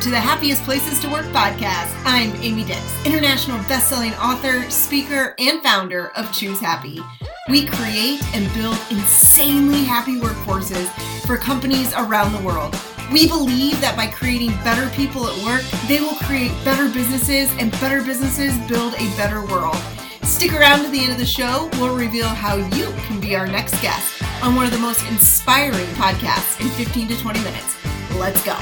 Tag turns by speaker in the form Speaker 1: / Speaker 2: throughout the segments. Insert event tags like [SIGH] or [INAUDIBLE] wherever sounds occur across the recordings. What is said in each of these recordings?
Speaker 1: to the Happiest Places to Work podcast. I'm Amy Dix, international best-selling author, speaker, and founder of Choose Happy. We create and build insanely happy workforces for companies around the world. We believe that by creating better people at work, they will create better businesses, and better businesses build a better world. Stick around to the end of the show. We'll reveal how you can be our next guest on one of the most inspiring podcasts in 15 to 20 minutes. Let's go.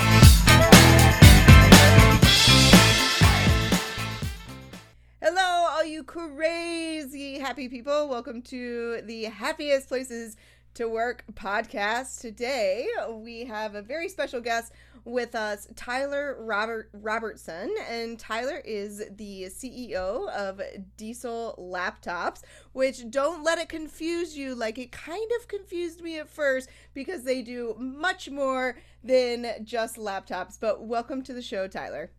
Speaker 1: You crazy happy people. Welcome to the happiest places to work podcast. Today, we have a very special guest with us, Tyler Robert Robertson, and Tyler is the CEO of Diesel Laptops. Which don't let it confuse you, like it kind of confused me at first because they do much more than just laptops. But welcome to the show, Tyler.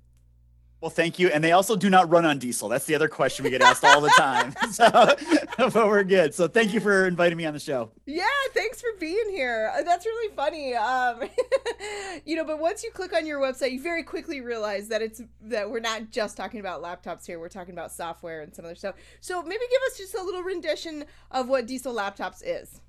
Speaker 2: Well, thank you. And they also do not run on diesel. That's the other question we get asked all the time. [LAUGHS] So, [LAUGHS] but we're good. So, thank you for inviting me on the show.
Speaker 1: Yeah, thanks for being here. Uh, that's really funny. Um, [LAUGHS] you know, but once you click on your website, you very quickly realize that it's that we're not just talking about laptops here. We're talking about software and some other stuff. So, maybe give us just a little rendition of what Diesel Laptops is.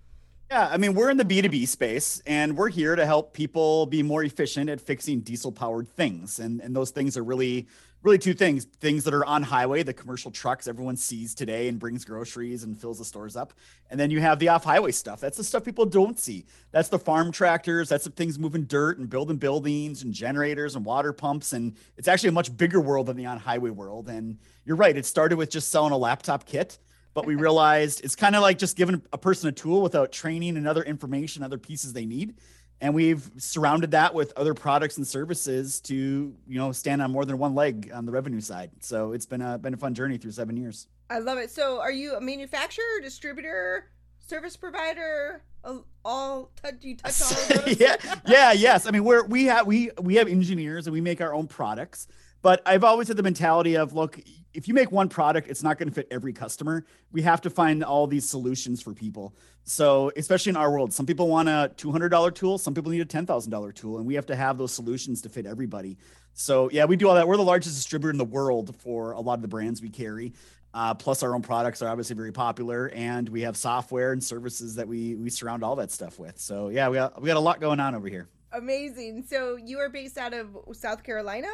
Speaker 2: Yeah, I mean, we're in the B2B space and we're here to help people be more efficient at fixing diesel powered things. And, and those things are really, really two things things that are on highway, the commercial trucks everyone sees today and brings groceries and fills the stores up. And then you have the off highway stuff. That's the stuff people don't see. That's the farm tractors, that's the things moving dirt and building buildings and generators and water pumps. And it's actually a much bigger world than the on highway world. And you're right, it started with just selling a laptop kit but we realized it's kind of like just giving a person a tool without training and other information, other pieces they need. And we've surrounded that with other products and services to, you know, stand on more than one leg on the revenue side. So it's been a been a fun journey through seven years.
Speaker 1: I love it. So are you a manufacturer, distributor, service provider? All touch you touch all of [LAUGHS] those?
Speaker 2: yeah, yeah, yes. I mean, we're we have we we have engineers and we make our own products. But I've always had the mentality of look, if you make one product, it's not going to fit every customer. We have to find all these solutions for people. So, especially in our world, some people want a $200 tool, some people need a $10,000 tool, and we have to have those solutions to fit everybody. So, yeah, we do all that. We're the largest distributor in the world for a lot of the brands we carry. Uh, plus, our own products are obviously very popular, and we have software and services that we we surround all that stuff with. So, yeah, we got we got a lot going on over here.
Speaker 1: Amazing. So, you are based out of South Carolina.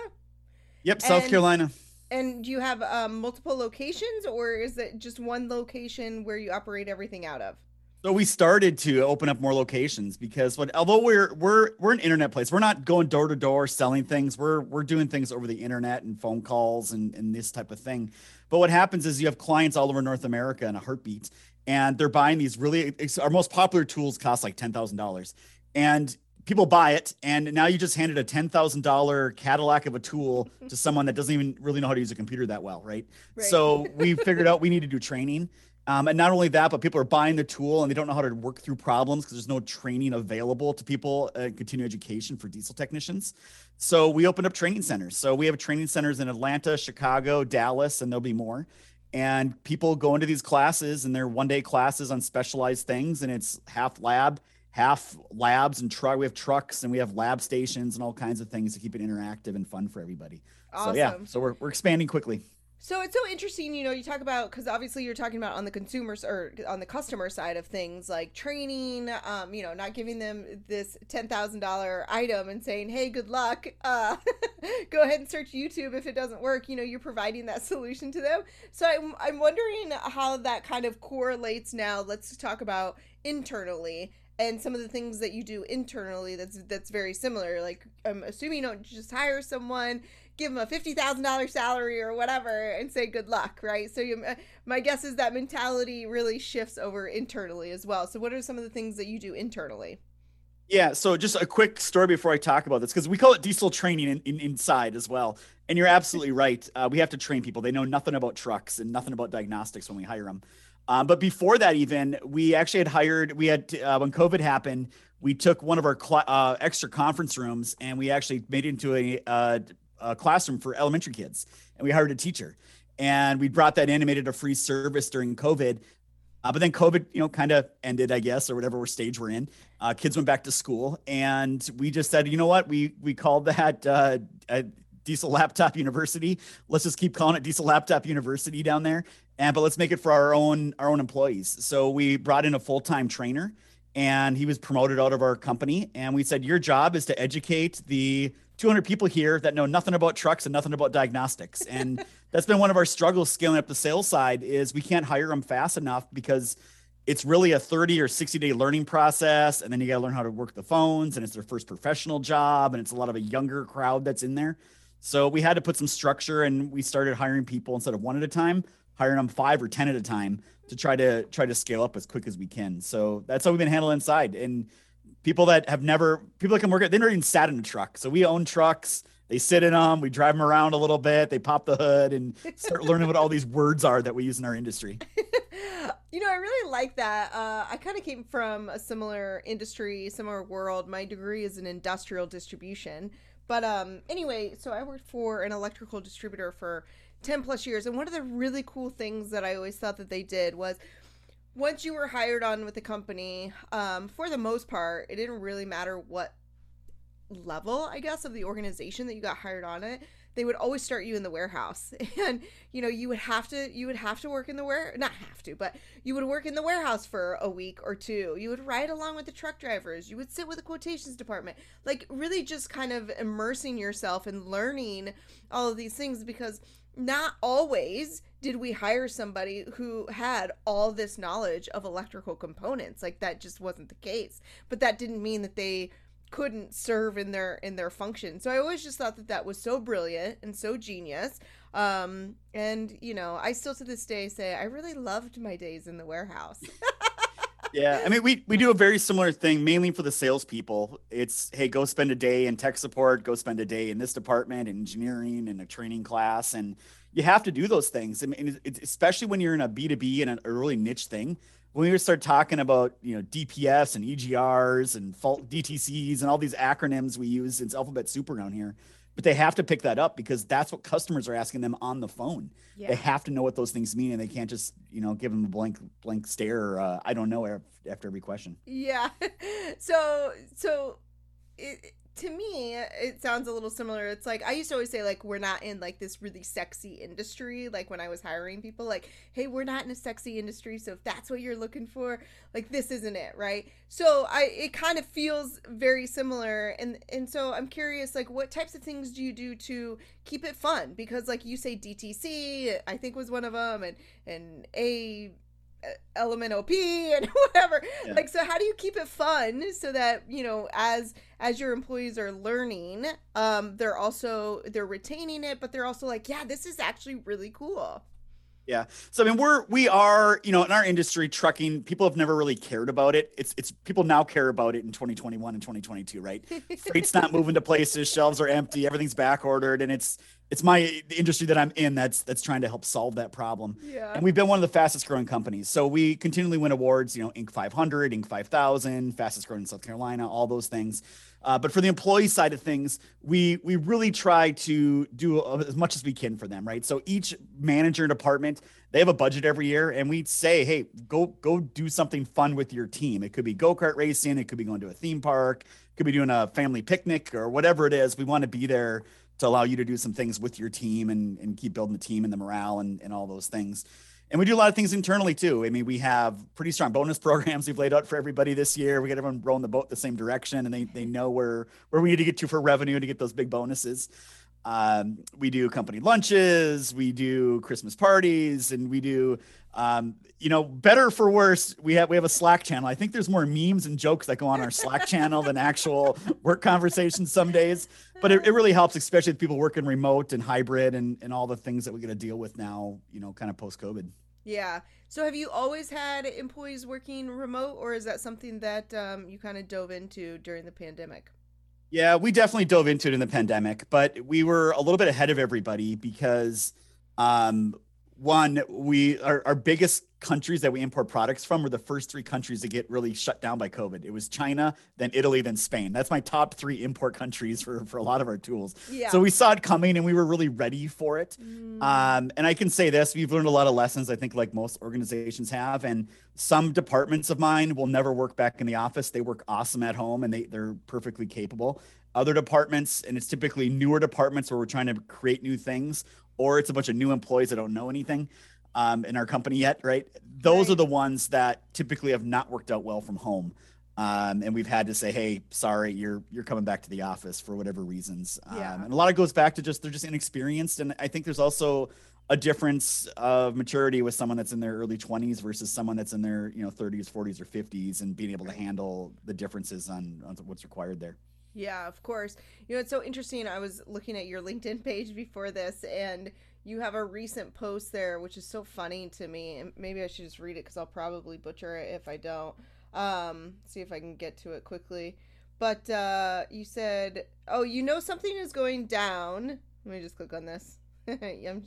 Speaker 2: Yep, South and, Carolina.
Speaker 1: And do you have um, multiple locations, or is it just one location where you operate everything out of?
Speaker 2: So we started to open up more locations because what although we're we're we're an internet place, we're not going door to door selling things. We're we're doing things over the internet and phone calls and, and this type of thing. But what happens is you have clients all over North America in a heartbeat, and they're buying these really our most popular tools cost like ten thousand dollars. And people buy it and now you just handed a $10,000 Cadillac of a tool to [LAUGHS] someone that doesn't even really know how to use a computer that well, right? right. So we figured out we need to do training. Um, and not only that, but people are buying the tool and they don't know how to work through problems because there's no training available to people uh, continuing education for diesel technicians. So we opened up training centers. So we have training centers in Atlanta, Chicago, Dallas, and there'll be more. And people go into these classes and they're one day classes on specialized things, and it's half lab, half labs and truck. We have trucks and we have lab stations and all kinds of things to keep it interactive and fun for everybody. Awesome. So yeah, so we're we're expanding quickly.
Speaker 1: So it's so interesting, you know, you talk about because obviously you're talking about on the consumers or on the customer side of things, like training, um, you know, not giving them this ten thousand dollar item and saying, "Hey, good luck. Uh, [LAUGHS] go ahead and search YouTube if it doesn't work." You know, you're providing that [LAUGHS] solution to them. So I'm I'm wondering how that kind of correlates now. Let's talk about internally and some of the things that you do internally that's that's very similar like i'm assuming you don't just hire someone give them a $50000 salary or whatever and say good luck right? So you, my guess is that mentality really shifts over internally as well. So what are some of the things that you do internally?
Speaker 2: Yeah so just a quick story before i talk about this because we call it diesel training in, in, inside as well. And you're absolutely right uh, we have to train people. They know nothing about trucks and nothing about diagnostics when we hire them um, but before that, even we actually had hired. We had uh, when COVID happened, we took one of our cl- uh, extra conference rooms and we actually made it into a, uh, a, classroom for elementary kids, and we hired a teacher, and we brought that in and made it a free service during COVID. Uh, but then COVID, you know, kind of ended, I guess, or whatever stage we're in. Uh, kids went back to school, and we just said, you know what, we we called that uh, Diesel Laptop [LAUGHS] University. Let's just keep calling it Diesel Laptop University down there, and but let's make it for our own our own employees. So we brought in a full time trainer, and he was promoted out of our company, and we said, your job is to educate the 200 people here that know nothing about trucks and nothing about diagnostics [LAUGHS] and that's been one of our struggles scaling up the sales side is we can't hire them fast enough because it's really a 30 or 60 day learning process and then you got to learn how to work the phones and it's their first professional job and it's a lot of a younger crowd that's in there so we had to put some structure and we started hiring people instead of one at a time hiring them five or ten at a time to try to try to scale up as quick as we can. So that's how we've been handling inside. And people that have never people that can work it they never even sat in a truck. So we own trucks they sit in them we drive them around a little bit they pop the hood and start [LAUGHS] learning what all these words are that we use in our industry. [LAUGHS]
Speaker 1: You know i really like that. Uh, i kind of came from a similar industry similar world. My degree is in industrial distribution but um anyway so i worked for an electrical distributor for 10 plus years and one of the really cool things that i always thought that they did was once you were hired on with the company, um, for the most part, it didn't really matter what level, I guess, of the organization that you got hired on it. They would always start you in the warehouse, [LAUGHS] and you know you would have to you would have to work in the ware not have to, but you would work in the warehouse for a week or two. You would ride along with the truck drivers. You would sit with the quotations department, like really just kind of immersing yourself and learning all of these things because not always did we hire somebody who had all this knowledge of electrical components like that just wasn't the case but that didn't mean that they couldn't serve in their in their function. So i always just thought that that was so brilliant and so genius. Um and you know i still to this day say i really loved my days in the warehouse. [LAUGHS]
Speaker 2: Yeah i mean we we do a very similar thing mainly for the salespeople. It's hey go spend a day in tech support go spend a day in this department in engineering in a training class and you have to do those things. I mean, especially when you're in a b2b and an early niche thing when we start talking about you know dps and egrs and fault dtcs and all these acronyms we use it's alphabet soup around here but they have to pick that up because that's what customers are asking them on the phone. Yeah. They have to know what those things mean, and they can't just you know give them a blank blank stare. Uh, I don't know after every question.
Speaker 1: Yeah. [LAUGHS] So so it, to me it sounds a little similar. It's like i used to always say like we're not in like this really sexy industry like when i was hiring people like hey we're not in a sexy industry so if that's what you're looking for like this isn't it right? So i it kind of feels very similar and and so i'm curious like what types of things do you do to keep it fun? Because like you say dtc i think was one of them and and a element op and [LAUGHS] whatever yeah. like so how do you keep it fun so that you know as as your employees are learning um they're also they're retaining it but they're also like yeah this is actually really cool
Speaker 2: yeah. So I mean, we're we are you know in our industry, trucking people have never really cared about it. It's it's people now care about it in 2021 and 2022, right? [LAUGHS] Freight's not moving to places, shelves are empty, everything's back ordered, and it's it's my the industry that I'm in that's that's trying to help solve that problem.
Speaker 1: Yeah.
Speaker 2: And we've been one of the fastest growing companies. So we continually win awards, you know, Inc. 500, Inc. 5000, fastest growing in South Carolina, all those things. Uh, but for the employee side of things, we we really try to do as much as we can for them, right? So each manager and department, they have a budget every year, and we say, hey, go go do something fun with your team. It could be go kart racing, it could be going to a theme park, it could be doing a family picnic or whatever it is. We want to be there to allow you to do some things with your team and, and keep building the team and the morale and, and all those things. And we do a lot of things internally too. I mean, we have pretty strong bonus [LAUGHS] programs we've laid out for everybody this year. We get everyone rowing the boat the same direction and they, they know where, where we need to get to for revenue to get those big bonuses. Um, we do company lunches, we do Christmas parties, and we do um, you know, better for worse, we have we have a Slack channel. I think there's more memes and jokes that go on our Slack [LAUGHS] channel than actual work conversations some days. But it, it really helps, especially with people working remote and hybrid and, and all the things that we got to deal with now, you know, kind of post COVID.
Speaker 1: Yeah. So have you always had employees working remote or is that something that um, you kind of dove into during the pandemic?
Speaker 2: Yeah, we definitely dove into it in the pandemic, but we were a little bit ahead of everybody because um, one, we our, our biggest countries that we import products from were the first three countries to get really shut down by COVID. It was China, then Italy, then Spain. That's my top three import countries for, for a lot of our tools. Yeah. So we saw it coming and we were really ready for it. Mm. Um, and I can say this, we've learned a lot of lessons, I think, like most organizations have. And some departments of mine will never work back in the office. They work awesome at home and they, they're perfectly capable. Other departments, and it's typically newer departments where we're trying to create new things, or it's a bunch of new employees that don't know anything um, in our company yet, right? Those right. are the ones that typically have not worked out well from home. Um, and we've had to say, "Hey, sorry, you're you're coming back to the office for whatever reasons." Yeah. Um, and a lot of goes back to just they're just inexperienced, and I think there's also a difference of maturity with someone that's in their early 20s versus someone that's in their you know 30s, 40s, or 50s, and being able to handle the differences on, on what's required there.
Speaker 1: Yeah, of course. You know, it's so interesting. I was looking at your [LAUGHS] LinkedIn page before this, and you have a recent post there, which is so funny to me. And maybe I should just read it because I'll probably butcher it if I don't. Um, see if I can get to it quickly. But uh, you said, "Oh, you know something is going down." Let me just click on this. [LAUGHS]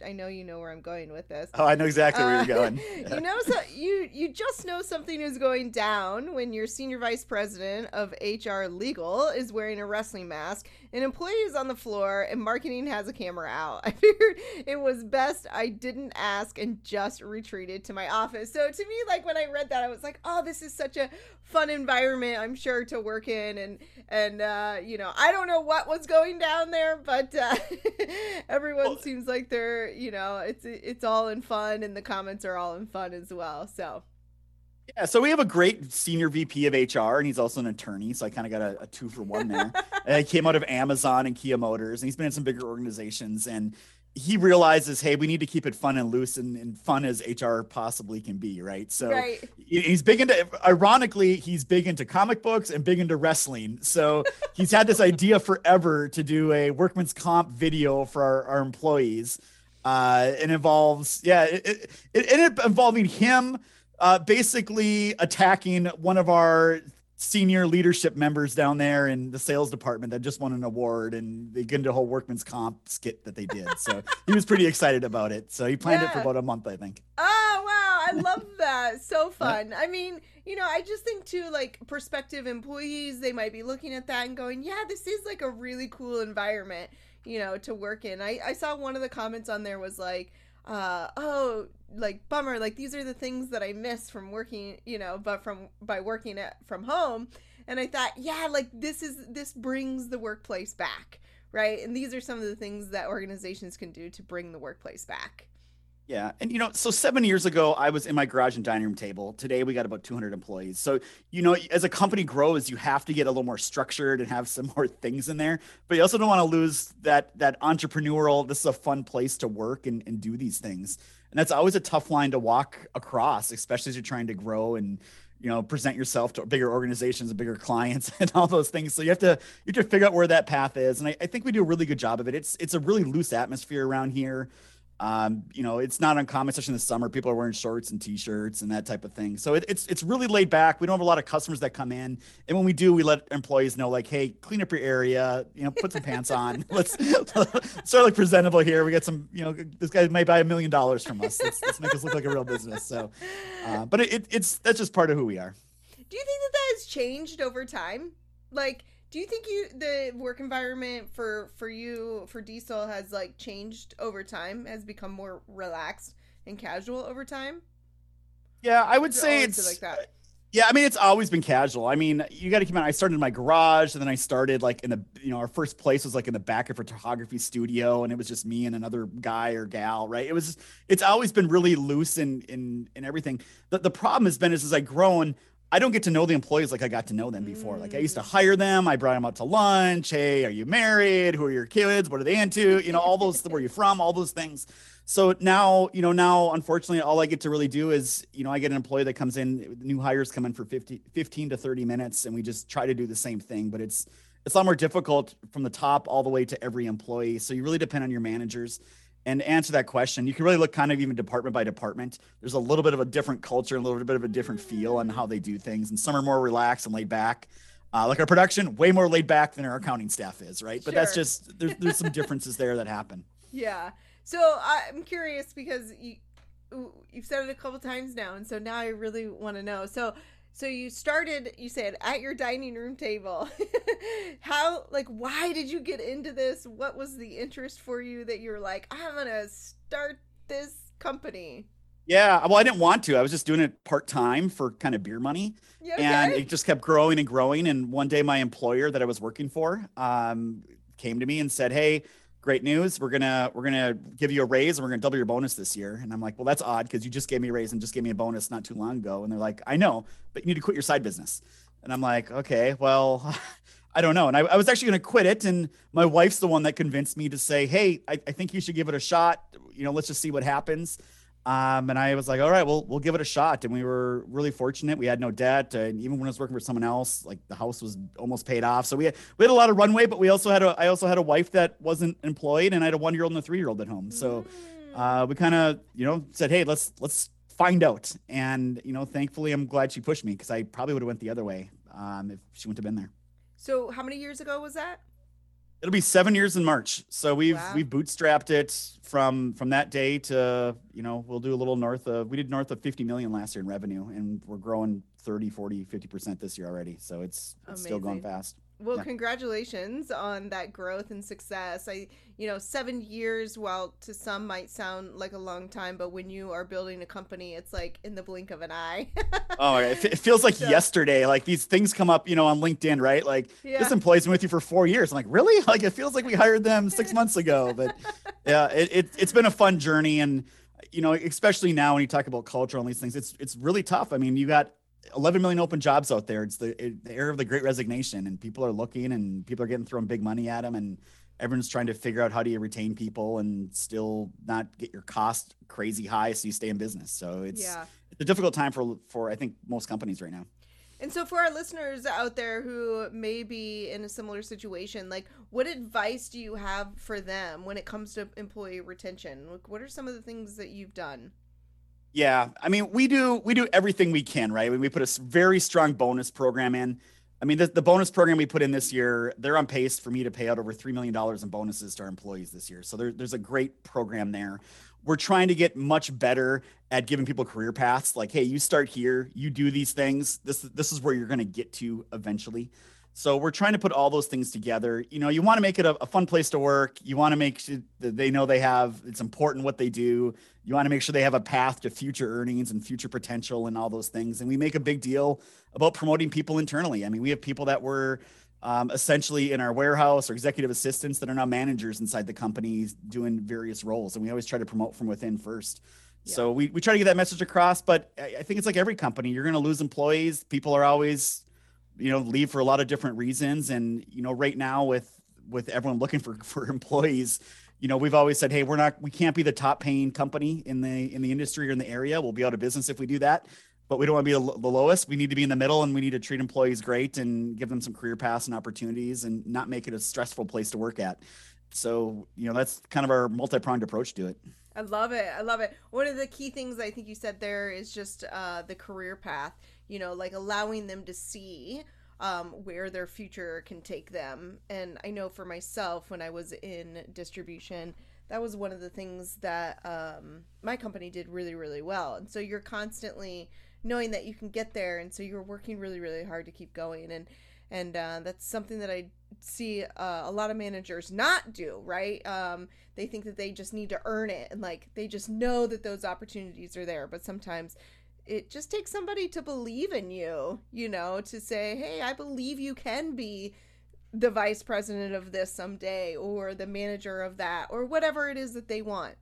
Speaker 1: I know you know where I'm going with this.
Speaker 2: Oh, I know exactly where uh, you're going. [LAUGHS]
Speaker 1: you know, so you you just know something is going down when your senior vice president of HR legal is wearing a wrestling mask, an employee is on the floor, and marketing has a camera out. [LAUGHS] I figured it was best I didn't ask and just retreated to my office. So to me, like when I read that, I was like, oh, this is such a fun environment, I'm sure, to work in, and and uh, you know, I don't know what was going down there, but uh, [LAUGHS] everyone well, seems like they're, you know, it's it's all in fun, and the comments are all in fun as well. So.
Speaker 2: Yeah, so we have a great senior VP of HR, and he's also an attorney. So I kind of got a, a, two for one there. [LAUGHS] he came out of Amazon and Kia Motors, and he's been in some bigger organizations. And he realizes, hey, we need to keep it fun and loose and, and fun as HR possibly can be, right? So right. he's big into, ironically, he's big into comic books and big into wrestling. So [LAUGHS] he's had this idea forever to do a workman's comp video for our, our employees. Uh, it involves, yeah, it, it, it ended up involving him uh, basically attacking one of our senior leadership members down there in the sales department that just won an award and they get into a whole workman's comp skit that they did. So [LAUGHS] he was pretty excited about it. So he planned yeah. it for about a month, I think.
Speaker 1: Oh wow, I love [LAUGHS] that. So fun. I mean, you know, I just think too like prospective employees, they might be looking at that and going, Yeah, this is like a really cool environment, you know, to work in. I, I saw one of the comments on there was like, uh, oh, like bummer like these are the things that i miss from working you know but from by working at from home. And i thought yeah like this is this brings the workplace back right? And these are some of the things that organizations can do to bring the workplace back
Speaker 2: yeah. And, you know, so seven years ago, I was in my garage and dining room table. Today, we got about 200 employees. So, you know, as a company grows, you have to get a little more structured and have some [LAUGHS] more things in there. But you also don't want to lose that that entrepreneurial, this is a fun place to work and, and do these things and that's always a tough line to walk across especially as you're trying to grow and you know present yourself to bigger organizations and bigger clients [LAUGHS] and all those things so you have to you have to figure out where that path is and I, I think we do a really good job of it it's it's a really loose atmosphere around here um, you know, it's not uncommon, especially in the summer. People are wearing shorts and t-shirts and that type of thing. So it, it's it's really laid back. We don't have a lot of customers that come in, and when we do, we let employees know, like, hey, clean up your area. You know, put some pants on. [LAUGHS] Let's start like presentable here. We get some. You know, this guy may buy a million dollars from us. Let's, let's, make us look like a real business. So, uh, but it, it, it's that's just part of who we are.
Speaker 1: Do you think that that has changed over time? Like do you think you the work environment for for you for Diesel has like changed over time? Has become more relaxed and casual over time?
Speaker 2: Yeah, I would say it's like that. Yeah, I mean it's always been casual. I mean, you got to keep in mind. I started in my garage, and then I started like in the you know our first place was like in the back of a photography studio, and it was just me and another guy or gal. Right? It was. It's always been really loose and in in everything. The the problem has been is as I grown, I don't get to know the employees like I got to know them before. Like I used to hire them, I brought them out to lunch. Hey, are you married? Who are your kids? What are they into? You know, all those where you from, all those things. So now, you know, now unfortunately, all I get to really do is, you know, I get an employee that comes in, new hires come in for 50, 15 to 30 minutes, and we just try to do the same thing. But it's it's a lot more difficult from the top all the way to every employee. So you really depend on your managers and answer that question, you can really look kind of even department by department. There's a little bit of a different culture, a little bit of a different feel on how they do things, and some are more relaxed and laid back. Uh, like our production, way more laid back than our accounting staff is, right? But sure. that's just there's there's some differences there that happen. [LAUGHS]
Speaker 1: Yeah. So I'm curious because you, you've said it a couple times now, and so now I really want to know. So, so you started, you said at your dining room table. [LAUGHS] How, like, why did you get into this? What was the interest for you that you were like, I'm gonna start this company?
Speaker 2: Yeah, well, I didn't want to. I was just doing it part time for kind of beer money, yeah, okay. and it just kept growing and growing. And one day, my employer that I was working for um, came to me and said, "Hey, great news. We're gonna we're gonna give you a raise and we're gonna double your bonus this year. And I'm like, well, that's odd because you just gave me a raise and just gave me a bonus not too long ago. And they're like, I know, but you need to quit your side business. And I'm like, okay, well, [LAUGHS] I don't know. And I, I was actually gonna quit it. And my wife's the one that convinced me to say, hey, I, I think you should give it a shot. You know, let's just see what happens. Um, and I was like, all right, well, we'll give it a shot. And we were really fortunate. We had no debt. And even when I was working for someone else, like the house was almost paid off. So we had, we had a lot of runway, but we also had a, I also had a wife that wasn't employed and I had a one year old and a three year old at home. So, uh, we kind of, you know, said, Hey, let's, let's find out. And, you know, thankfully I'm glad she pushed me because I probably would have went the other way, um, if she wouldn't have been there.
Speaker 1: So how many years ago was that?
Speaker 2: It'll be seven years in March. So we've wow. we bootstrapped it from from that day to you know we'll do a little north of we did north of 50 million last year in revenue and we're growing 30 40 50 percent this year already. So it's it's still going fast.
Speaker 1: Well, yeah. congratulations on that growth and success. I, you know, seven years, while to some might sound like a long time, but when you are building a company, it's like in the blink of an eye.
Speaker 2: oh, it, feels like [LAUGHS] so, yesterday. Like these things come up, you know, on LinkedIn, right? Like yeah. this employee's been with you for four years. I'm like, really? [LAUGHS] Like it feels like we hired them six months ago. But [LAUGHS] yeah, it, it it's been a fun journey, and you know, especially now when you talk about culture and these things, it's it's really tough. I mean, you got 11 million open jobs out there. It's the, it, the era of the great resignation, and people are looking and people are getting thrown big money at them, and everyone's trying to figure out how do you retain people and still not get your cost crazy high so you stay in business. So it's yeah. it's a difficult time for for I think most companies right now.
Speaker 1: And so, for our listeners out there who may be in a similar situation, like what advice do you have for them when it comes to employee retention? Like, what are some of the things that you've done?
Speaker 2: Yeah, I mean, we do we do everything we can, right? We put a very strong bonus program in. I mean, the, the bonus program we put in this year, they're on pace for me to pay out over $3 million in bonuses to our employees this year. So there, there's a great program there. We're trying to get much better at giving people career paths. Like, hey, you start here, you do these things. This, this is where you're going to get to eventually. So we're trying to put all those things together. You know, you want to make it a, a fun place to work. You want to make sure that they know they have it's important what they do. You want to make sure they have a path to future earnings and future potential and all those things. And we make a big deal about promoting people internally. I mean, we have people that were um, essentially in our warehouse or executive assistants that are now managers inside the company doing various roles. And we always try to promote from within first. Yeah. So we, we try to get that message across, but I, I think it's like every company, you're going to lose employees. People are always you know leave for a lot of different reasons. And you know right now with with everyone looking for [LAUGHS] for employees you know we've always said hey we're not we can't be the top paying company in the in the industry or in the area. We'll be out of business if we do that but we don't want to be the, lowest. We need to be in the middle and we need to treat employees great and give them some career paths and opportunities and not make it a stressful place to work at. So you know that's kind of our multi-pronged approach to it.
Speaker 1: I love it. I love it. One of the key things i think you said there is just uh, the career path you know, like allowing them to see um, where their future can take them. And I know for myself, when I was in distribution, that was one of the things that um, my company did really, really well. And so you're constantly knowing that you can get there, and so you're working really, really hard to keep going. And and uh, that's something that I see uh, a lot of managers not do. Right? Um, they think that they just need to earn it, and like they just know that those opportunities are there. But sometimes it just takes somebody to believe in you, you know, to say, hey, I believe you can be the vice president of this someday or the manager of that or whatever it is that they want.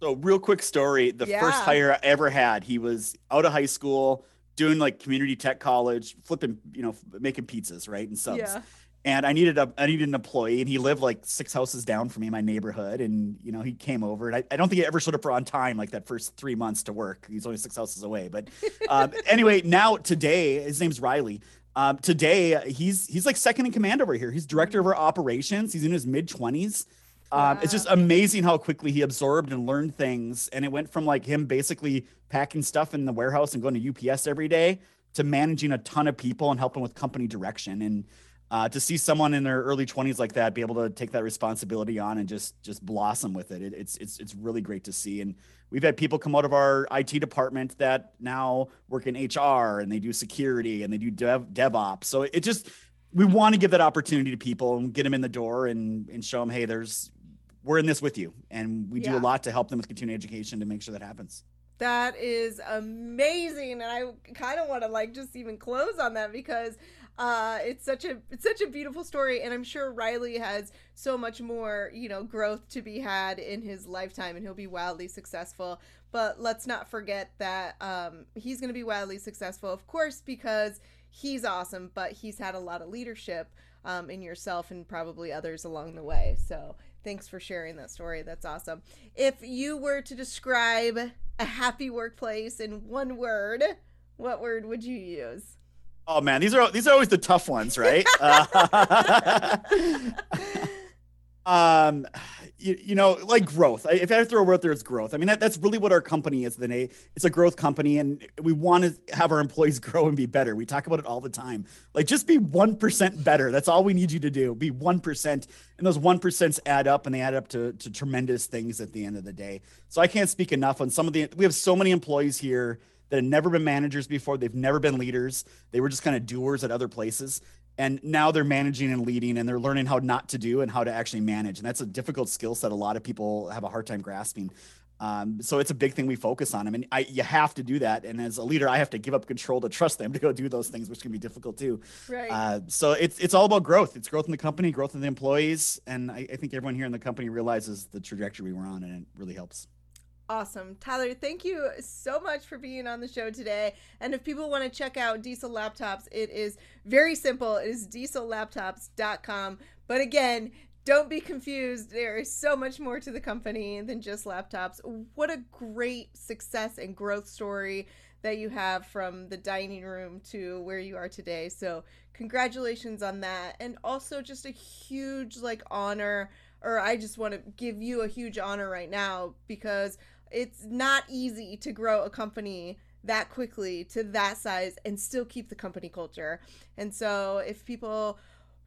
Speaker 2: So, real quick story the yeah. first hire I ever had, he was out of high school doing like community tech college, flipping, you know, making pizzas, right? And subs. Yeah and I needed a I needed an employee, and he lived like six houses down from me in my neighborhood, and you know he came over, and I, I don't think he ever showed up on time like that first three months to work. He's only six houses away, but [LAUGHS] um, anyway, now today his name's Riley. Um, today he's he's like second in command over here. He's director of our operations. He's in his mid twenties. Um, wow. It's just amazing how quickly he absorbed and learned things, and it went from like him basically packing stuff in the warehouse and going to UPS every day to managing a ton of people and helping with company direction and uh, to see someone in their early 20s like that be able to take that responsibility on and just just blossom with it, it it's it's it's really great to see. And we've had people come out of our IT department that now work in HR and they do security and they do dev DevOps. So it just we want to give that opportunity to people and get them in the door and and show them hey there's we're in this with you. And we do a lot to help them with continuing education to make sure that happens.
Speaker 1: That is amazing, and I kind of want to like just even close on that because uh, it's such a it's such a beautiful story, and I'm sure Riley has so much more you know growth to be had in his lifetime, and he'll be wildly successful. But let's not forget that um, he's going to be wildly successful, of course, because he's awesome, but he's had a lot of leadership um, in yourself and probably others along the way. So thanks for sharing that story. That's awesome. If you were to describe a happy workplace in one word, what word would you use?
Speaker 2: Oh man these are these are always the tough ones right? [LAUGHS] Uh, [LAUGHS] um you, you know like growth. If i throw a word there it's growth. I mean that, that's really what our company is then it's a growth company and we want to have our employees [LAUGHS] grow and be better. We talk about it all the time. Like just be 1% better. That's all we need you to do. Be 1% and those 1% add up and they add up to, to tremendous things at the end of the day. So i can't speak enough on some of the we have so many employees here that have never been managers before. They've never been leaders. They were just kind of doers at other places. And now they're managing and leading and they're learning how not to do and how to actually manage. And that's a difficult skill set a lot of people have a hard time grasping. Um, so it's a big thing we focus on. I mean I, you have to do that. And as a leader i have to give up control to trust them to go do those things which can be difficult too.
Speaker 1: Right.
Speaker 2: uh, so it's it's all about growth. It's growth in the company growth in the employees. And I, I think everyone here in the company realizes the trajectory we're on and it really helps
Speaker 1: Awesome. Tyler, thank you so much for being on the show today. And if people want to check out Diesel Laptops, it is very simple. It is diesellaptops.com. But again, don't be confused. There is so much more to the company than just laptops. What a great success and growth story that you have from the dining room to where you are today. So, congratulations on that. And also, just a huge like honor, or I just want to give you a huge honor right now because it's not easy to grow a company that quickly to that size and still keep the company culture. And so, if people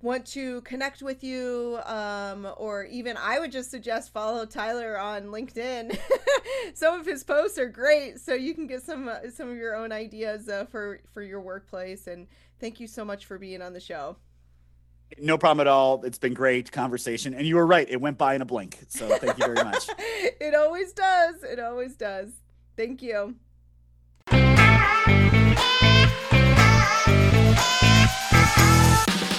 Speaker 1: want to connect with you, um, or even I would just suggest follow Tyler on LinkedIn. [LAUGHS] some of his posts are great, so you can get some uh, some of your own ideas uh, for for your workplace. And thank you so much for being on the show.
Speaker 2: No problem at all it's been great conversation and you were right it went by in a blink so thank you very much [LAUGHS]
Speaker 1: it always does. It always does. Thank you.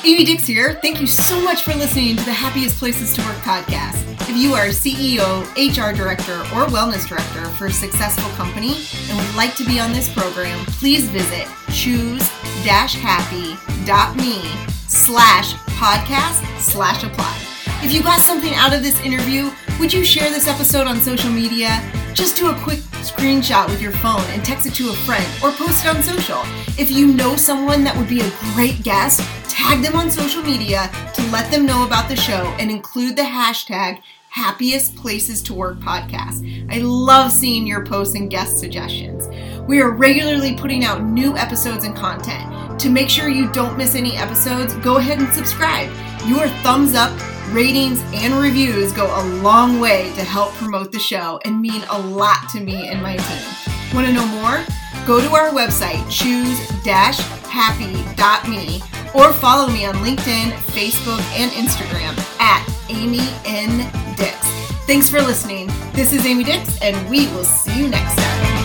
Speaker 1: Amy Dix here. Thank you so much for listening to the Happiest Places to Work podcast. If you are a CEO, HR director, or wellness director for a successful company and would like to be on this program, please visit choose-happy.me slash podcast slash apply. If you got something out of this interview, would you share this episode on social media? Just do a quick screenshot with your phone and text it to a friend or post it on social. If you know someone that would be a great guest, tag them on social media to let them know about the show and include the hashtag happiest places to work podcast. I love seeing your posts and guest suggestions. We are regularly putting out new episodes and content. To make sure you don't miss any episodes, go ahead and subscribe. Your thumbs up, ratings, and reviews go a long way to help promote the show and mean a lot to me and my team. Want to know more? Go to our website, choose-happy.me, or follow me on LinkedIn, Facebook, and Instagram at Amy N. Dix. Thanks for listening. This is Amy Dix, and we will see you next time.